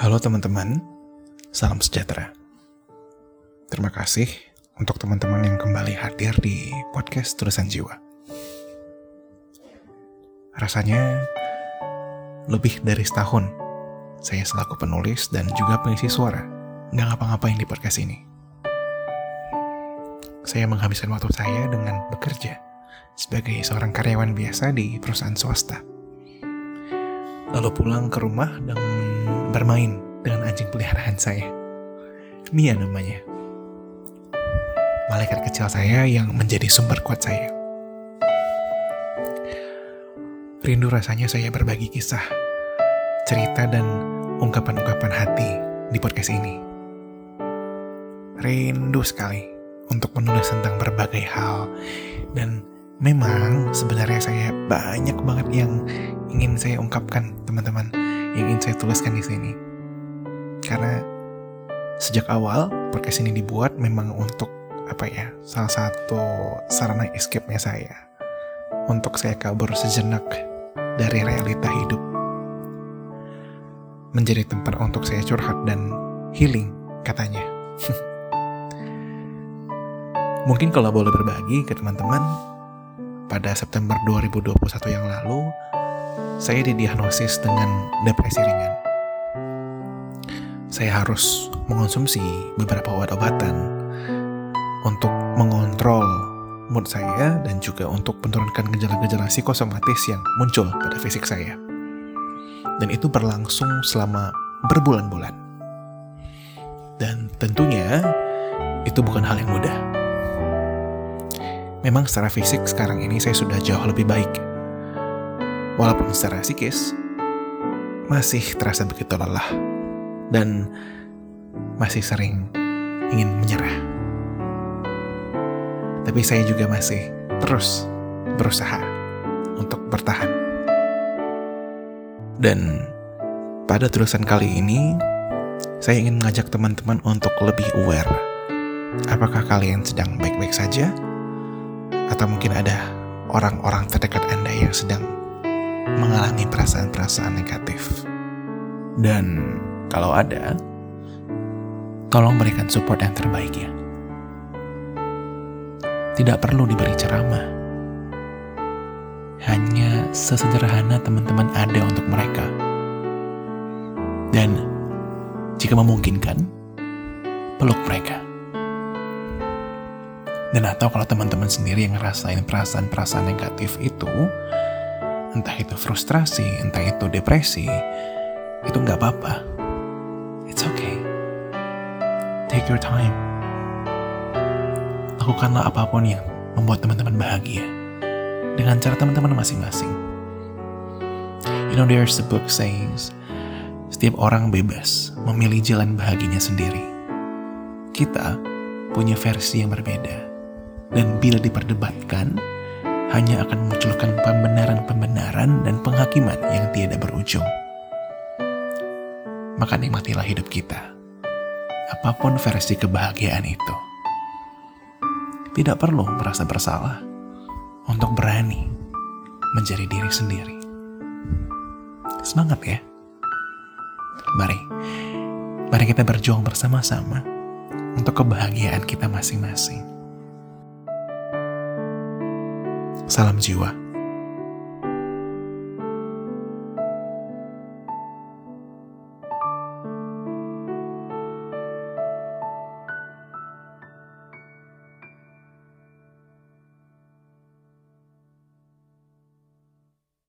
Halo teman-teman, salam sejahtera. Terima kasih untuk teman-teman yang kembali hadir di podcast Tulisan Jiwa. Rasanya lebih dari setahun saya selaku penulis dan juga pengisi suara nggak ngapa-ngapain di podcast ini. Saya menghabiskan waktu saya dengan bekerja sebagai seorang karyawan biasa di perusahaan swasta. Lalu pulang ke rumah dan bermain dengan anjing peliharaan saya. Mia namanya. Malaikat kecil saya yang menjadi sumber kuat saya. Rindu rasanya saya berbagi kisah, cerita dan ungkapan-ungkapan hati di podcast ini. Rindu sekali untuk menulis tentang berbagai hal dan memang sebenarnya saya banyak banget yang ingin saya ungkapkan teman-teman yang ingin saya tuliskan di sini. Karena sejak awal podcast ini dibuat memang untuk apa ya salah satu sarana escape-nya saya. Untuk saya kabur sejenak dari realita hidup. Menjadi tempat untuk saya curhat dan healing katanya. Mungkin kalau boleh berbagi ke teman-teman pada September 2021 yang lalu saya didiagnosis dengan depresi ringan. Saya harus mengonsumsi beberapa obat-obatan untuk mengontrol mood saya dan juga untuk menurunkan gejala-gejala psikosomatis yang muncul pada fisik saya. Dan itu berlangsung selama berbulan-bulan. Dan tentunya itu bukan hal yang mudah. Memang secara fisik sekarang ini saya sudah jauh lebih baik walaupun secara psikis masih terasa begitu lelah dan masih sering ingin menyerah. Tapi saya juga masih terus berusaha untuk bertahan. Dan pada tulisan kali ini, saya ingin mengajak teman-teman untuk lebih aware. Apakah kalian sedang baik-baik saja? Atau mungkin ada orang-orang terdekat Anda yang sedang mengalami perasaan-perasaan negatif. Dan kalau ada, tolong berikan support yang terbaik ya. Tidak perlu diberi ceramah. Hanya sesederhana teman-teman ada untuk mereka. Dan jika memungkinkan, peluk mereka. Dan atau kalau teman-teman sendiri yang ngerasain perasaan-perasaan negatif itu, entah itu frustrasi, entah itu depresi, itu nggak apa-apa. It's okay. Take your time. Lakukanlah apa pun yang membuat teman-teman bahagia dengan cara teman-teman masing-masing. You know there's a book saying setiap orang bebas memilih jalan bahagianya sendiri. Kita punya versi yang berbeda. Dan bila diperdebatkan, hanya akan memunculkan pembenaran-pembenaran dan penghakiman yang tiada berujung. Maka nikmatilah hidup kita, apa pun versi kebahagiaan itu. Tidak perlu merasa bersalah untuk berani menjadi diri sendiri. Semangat ya. Mari, mari kita berjuang bersama-sama untuk kebahagiaan kita masing-masing. Salam jiwa.